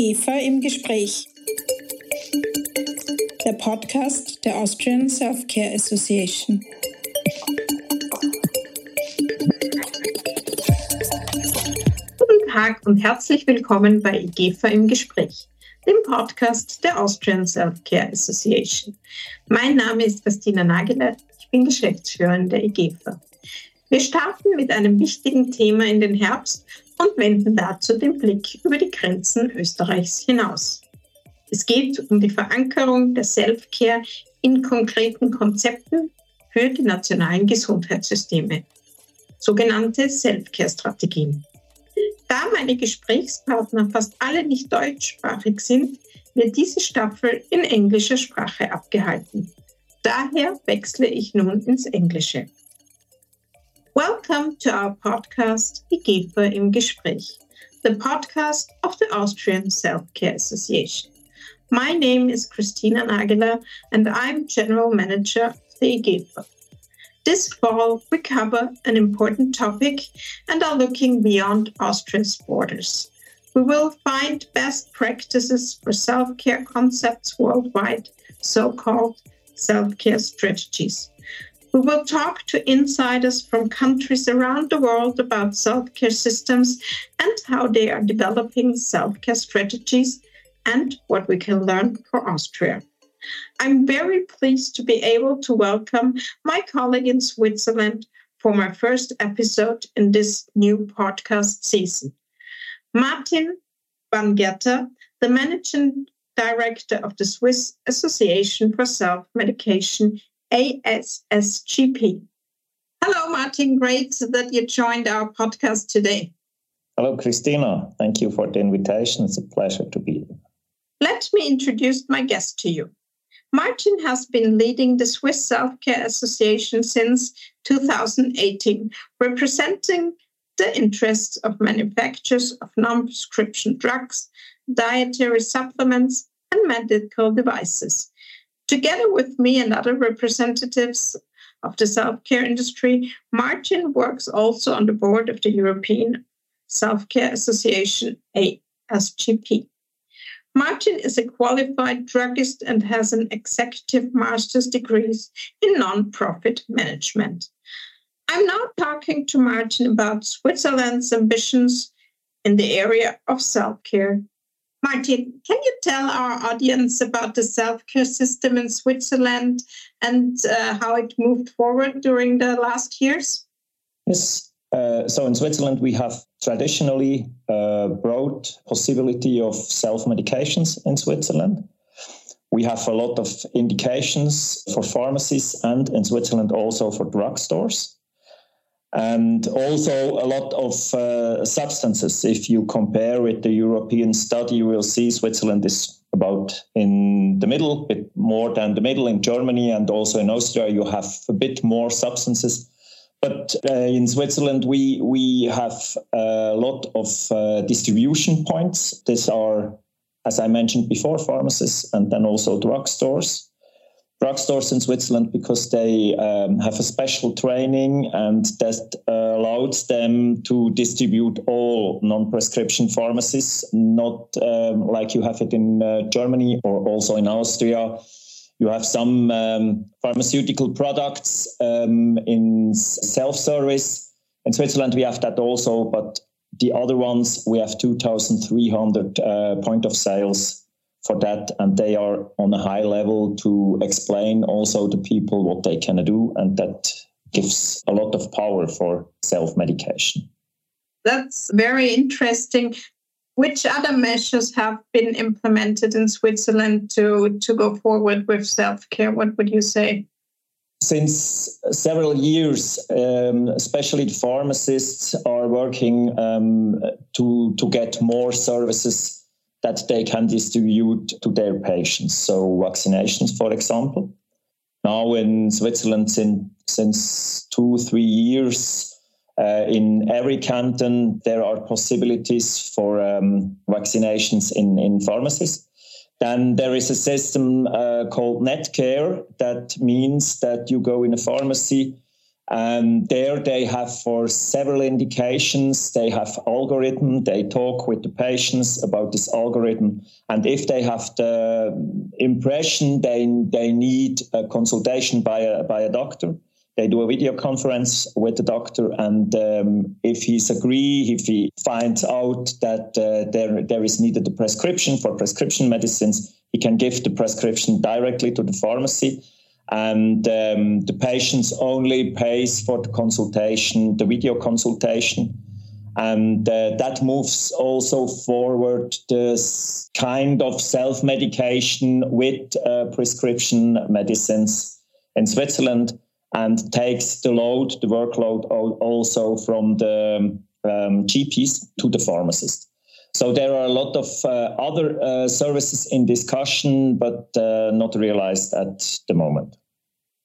IGEFA im Gespräch. Der Podcast der Austrian Self-Care Association. Guten Tag und herzlich willkommen bei IGEFA im Gespräch, dem Podcast der Austrian Self-Care Association. Mein Name ist Christina Nageler, ich bin Geschäftsführerin der IGEFA. Wir starten mit einem wichtigen Thema in den Herbst und wenden dazu den Blick über die Grenzen Österreichs hinaus. Es geht um die Verankerung der Self-Care in konkreten Konzepten für die nationalen Gesundheitssysteme, sogenannte Self-Care-Strategien. Da meine Gesprächspartner fast alle nicht deutschsprachig sind, wird diese Staffel in englischer Sprache abgehalten. Daher wechsle ich nun ins Englische. Welcome to our podcast, IGEPHA im Gespräch, the podcast of the Austrian Self-Care Association. My name is Christina Nageler and I'm General Manager of the IGEPHA. This fall, we cover an important topic and are looking beyond Austria's borders. We will find best practices for self care concepts worldwide, so called self care strategies. We will talk to insiders from countries around the world about self care systems and how they are developing self care strategies and what we can learn for Austria. I'm very pleased to be able to welcome my colleague in Switzerland for my first episode in this new podcast season. Martin Bangerter, the managing director of the Swiss Association for Self Medication ASSGP. Hello, Martin. Great that you joined our podcast today. Hello, Christina. Thank you for the invitation. It's a pleasure to be here. Let me introduce my guest to you. Martin has been leading the Swiss Self Care Association since 2018, representing the interests of manufacturers of non prescription drugs, dietary supplements, and medical devices. Together with me and other representatives of the self care industry, Martin works also on the board of the European Self Care Association, AESGP. Martin is a qualified druggist and has an executive master's degree in non-profit management. I'm now talking to Martin about Switzerland's ambitions in the area of self-care Martin, can you tell our audience about the self care system in Switzerland and uh, how it moved forward during the last years? Yes. Uh, so in Switzerland, we have traditionally uh, broad possibility of self medications in Switzerland. We have a lot of indications for pharmacies and in Switzerland also for drugstores and also a lot of uh, substances. If you compare with the European study, you will see Switzerland is about in the middle, a bit more than the middle in Germany, and also in Austria, you have a bit more substances. But uh, in Switzerland, we we have a lot of uh, distribution points. These are, as I mentioned before, pharmacies and then also drugstores drugstores in Switzerland because they um, have a special training and that uh, allows them to distribute all non-prescription pharmacies, not um, like you have it in uh, Germany or also in Austria. You have some um, pharmaceutical products um, in self-service. In Switzerland, we have that also, but the other ones, we have 2,300 uh, point of sales for that and they are on a high level to explain also to people what they can do and that gives a lot of power for self-medication. That's very interesting. Which other measures have been implemented in switzerland to to go forward with self-care? What would you say? Since several years, um, especially the pharmacists are working um, to to get more services that they can distribute to their patients. So vaccinations, for example. Now in Switzerland, since, two, three years, uh, in every canton, there are possibilities for um, vaccinations in, in pharmacies. Then there is a system uh, called Netcare. That means that you go in a pharmacy And there they have for several indications, they have algorithm, they talk with the patients about this algorithm. And if they have the impression they, they need a consultation by a, by a doctor, they do a video conference with the doctor. And um, if he's agree, if he finds out that uh, there, there is needed a prescription for prescription medicines, he can give the prescription directly to the pharmacy and um, the patients only pays for the consultation, the video consultation. And uh, that moves also forward this kind of self medication with uh, prescription medicines in Switzerland and takes the load, the workload also from the um, GPs to the pharmacist. So there are a lot of uh, other uh, services in discussion, but uh, not realized at the moment.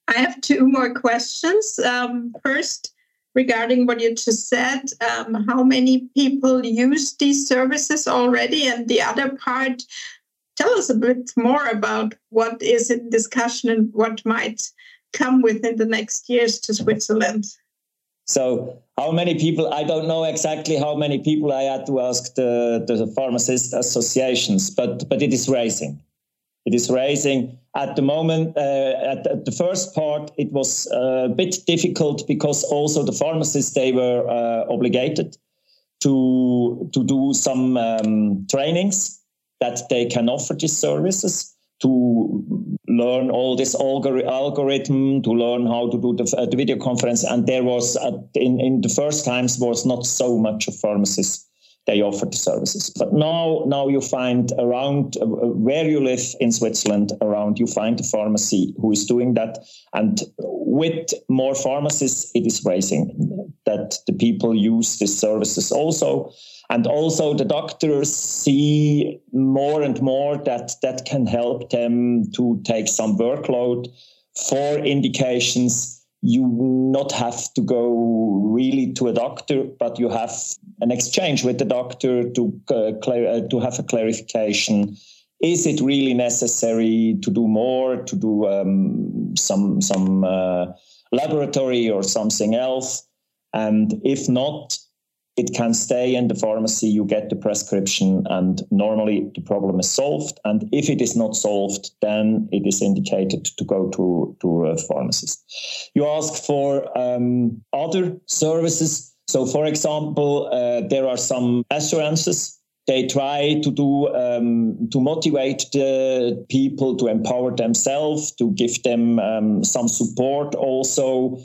I have two more questions. Um, first, regarding what you just said, um, how many people use these services already? And the other part, tell us a bit more about what is in discussion and what might come within the next years to Switzerland. So, how many people? I don't know exactly how many people. I had to ask the, the pharmacist associations, but but it is rising. It is rising at the moment. Uh, at, the first part, it was a bit difficult because also the pharmacists they were uh, obligated to to do some um, trainings that they can offer these services to learn all this algori- algorithm, to learn how to do the, uh, the video conference. And there was, in, in the first times, was not so much of pharmacists. They offered the services. But now, now you find around uh, where you live in Switzerland, around you find a pharmacy who is doing that. And with more pharmacists, it is raising that the people use these services also and also the doctors see more and more that that can help them to take some workload for indications you not have to go really to a doctor but you have an exchange with the doctor to uh, clear, uh, to have a clarification. Is it really necessary to do more to do um, some some uh, laboratory or something else? And if not it can stay in the pharmacy. You get the prescription, and normally the problem is solved. And if it is not solved, then it is indicated to go to, to a pharmacist. You ask for um, other services. So, for example, uh, there are some assurances. They try to do um, to motivate the people to empower themselves, to give them um, some support also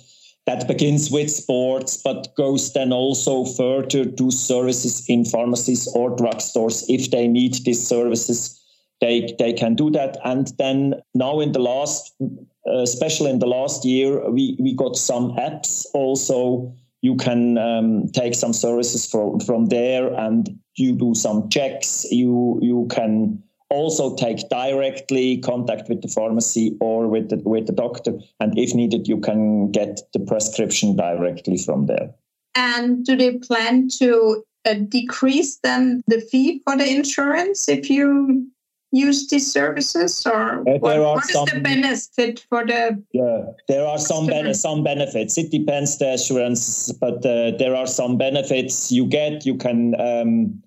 that begins with sports, but goes then also further to services in pharmacies or drugstores. If they need these services, they, they can do that. And then now in the last, uh, especially in the last year, we, we got some apps also. You can um, take some services from, from there and you do some checks. You, you can also take directly contact with the pharmacy or with the, with the doctor. And if needed, you can get the prescription directly from there. And do they plan to uh, decrease then the fee for the insurance if you use these services or uh, what, what some, is the benefit for the yeah there are some ben- some benefits it depends the assurance but uh, there are some benefits you get you can um,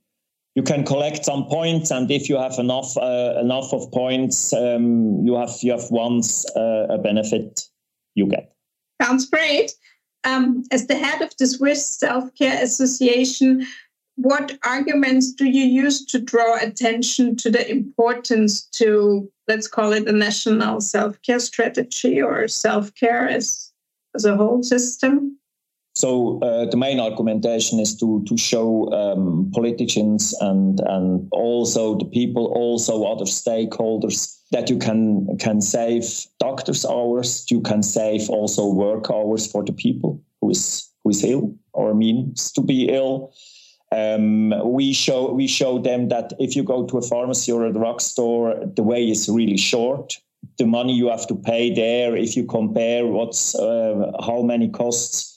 you can collect some points, and if you have enough uh, enough of points, um, you have you have once uh, a benefit you get. Sounds great. Um, as the head of the Swiss Self Care Association, what arguments do you use to draw attention to the importance to let's call it a national self care strategy or self care as as a whole system? So uh, the main argumentation is to to show um, politicians and and also the people, also other stakeholders that you can can save doctors' hours, you can save also work hours for the people who is who is ill or means to be ill. Um, we show we show them that if you go to a pharmacy or a drugstore, the way is really short. The money you have to pay there, if you compare what's uh, how many costs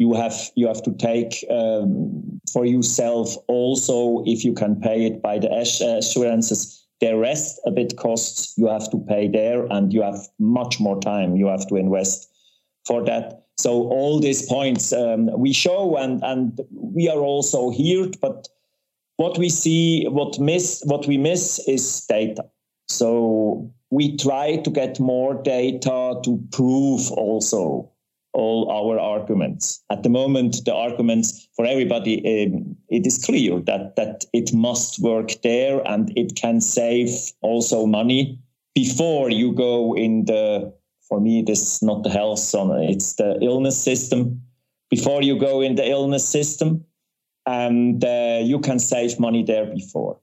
you have you have to take um, for yourself also if you can pay it by the assurances the rest a bit costs you have to pay there and you have much more time you have to invest for that So all these points um, we show, and and we are also here. But what we see, what miss, what we miss is data. So we try to get more data to prove also all our arguments. At the moment, the arguments for everybody, um, it is clear that that it must work there and it can save also money before you go in the for me, this is not the health zone, it's the illness system. Before you go in the illness system, and uh, you can save money there before.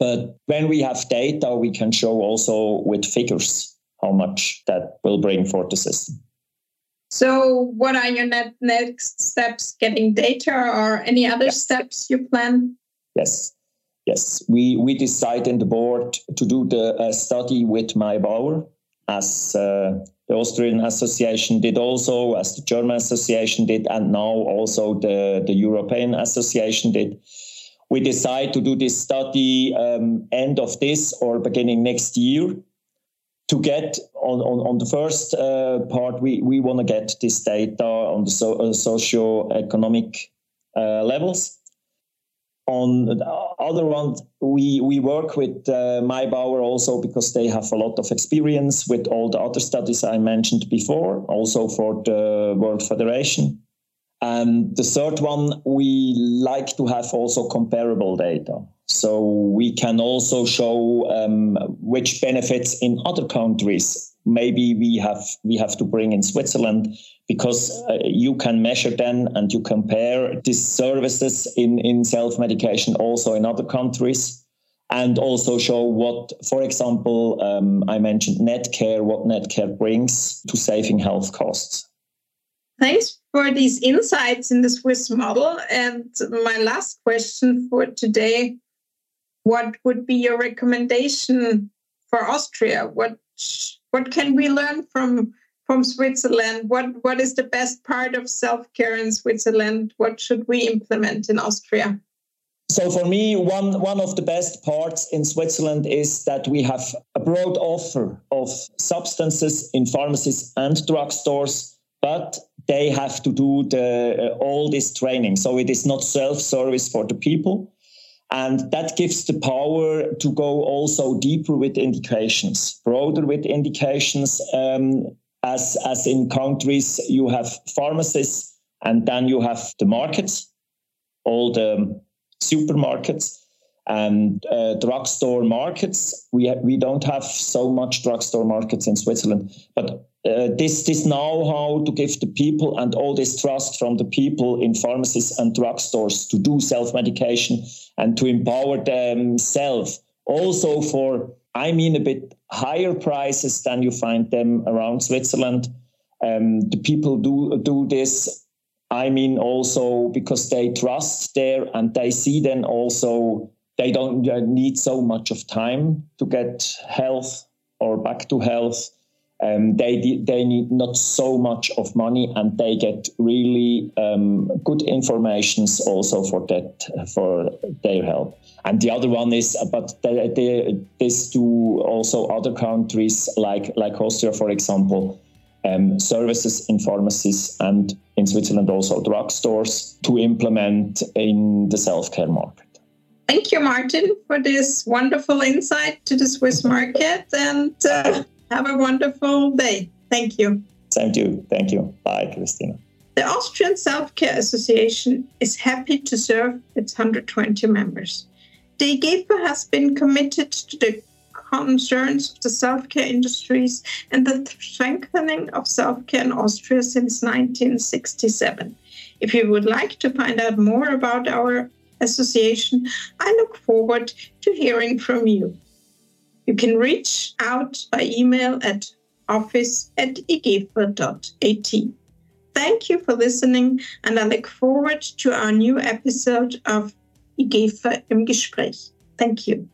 But when we have data, we can show also with figures how much that will bring for the system. So, what are your next steps? Getting data or any other yes. steps you plan? Yes, yes. We we decide in the board to do the uh, study with MyBauer as uh, the Austrian Association did also, as the German Association did, and now also the, the European Association did. We decide to do this study um, end of this or beginning next year. To get on, on, on the first uh, part, we, we want to get this data on the so, uh, socio-economic uh, levels on the other one, we we work with uh, MyBauer also because they have a lot of experience with all the other studies I mentioned before, also for the World Federation. And the third one, we like to have also comparable data. So we can also show um, which benefits in other countries maybe we have we have to bring in Switzerland because uh, you can measure then and you compare these services in in self medication also in other countries and also show what for example um, I mentioned Netcare what Netcare brings to saving health costs. Thanks for these insights in the Swiss model. And my last question for today what would be your recommendation for Austria? What what can we learn from from Switzerland? What what is the best part of self care in Switzerland? What should we implement in Austria? So for me, one one of the best parts in Switzerland is that we have a broad offer of substances in pharmacies and drugstores, but they have to do the uh, all this training. So it is not self service for the people. And that gives the power to go also deeper with indications, broader with indications. Um, as, as in countries, you have pharmacists and then you have the markets, all the supermarkets and uh, drugstore markets. We, ha- we don't have so much drugstore markets in Switzerland, but uh, this this know-how to give the people and all this trust from the people in pharmacies and drugstores to do self-medication and to empower themselves also for I mean a bit higher prices than you find them around Switzerland. Um, the people do do this. I mean also because they trust there and they see then also they don't need so much of time to get health or back to health um, they they need not so much of money and they get really um, good informations also for that for their help and the other one is but they, they, this to also other countries like like austria for example um, services in pharmacies and in switzerland also drugstores to implement in the self-care market Thank you, Martin, for this wonderful insight to the Swiss market. And uh, have a wonderful day. Thank you. Same to you. Thank you. Bye, Christina. The Austrian Self Care Association is happy to serve its 120 members. The IGEPHA has been committed to the concerns of the self care industries and the strengthening of self care in Austria since 1967. If you would like to find out more about our association, I look forward to hearing from you. You can reach out by email at office at igepha.at. Thank you for listening, and I look forward to our new episode of IGEPHA im Gespräch. Thank you.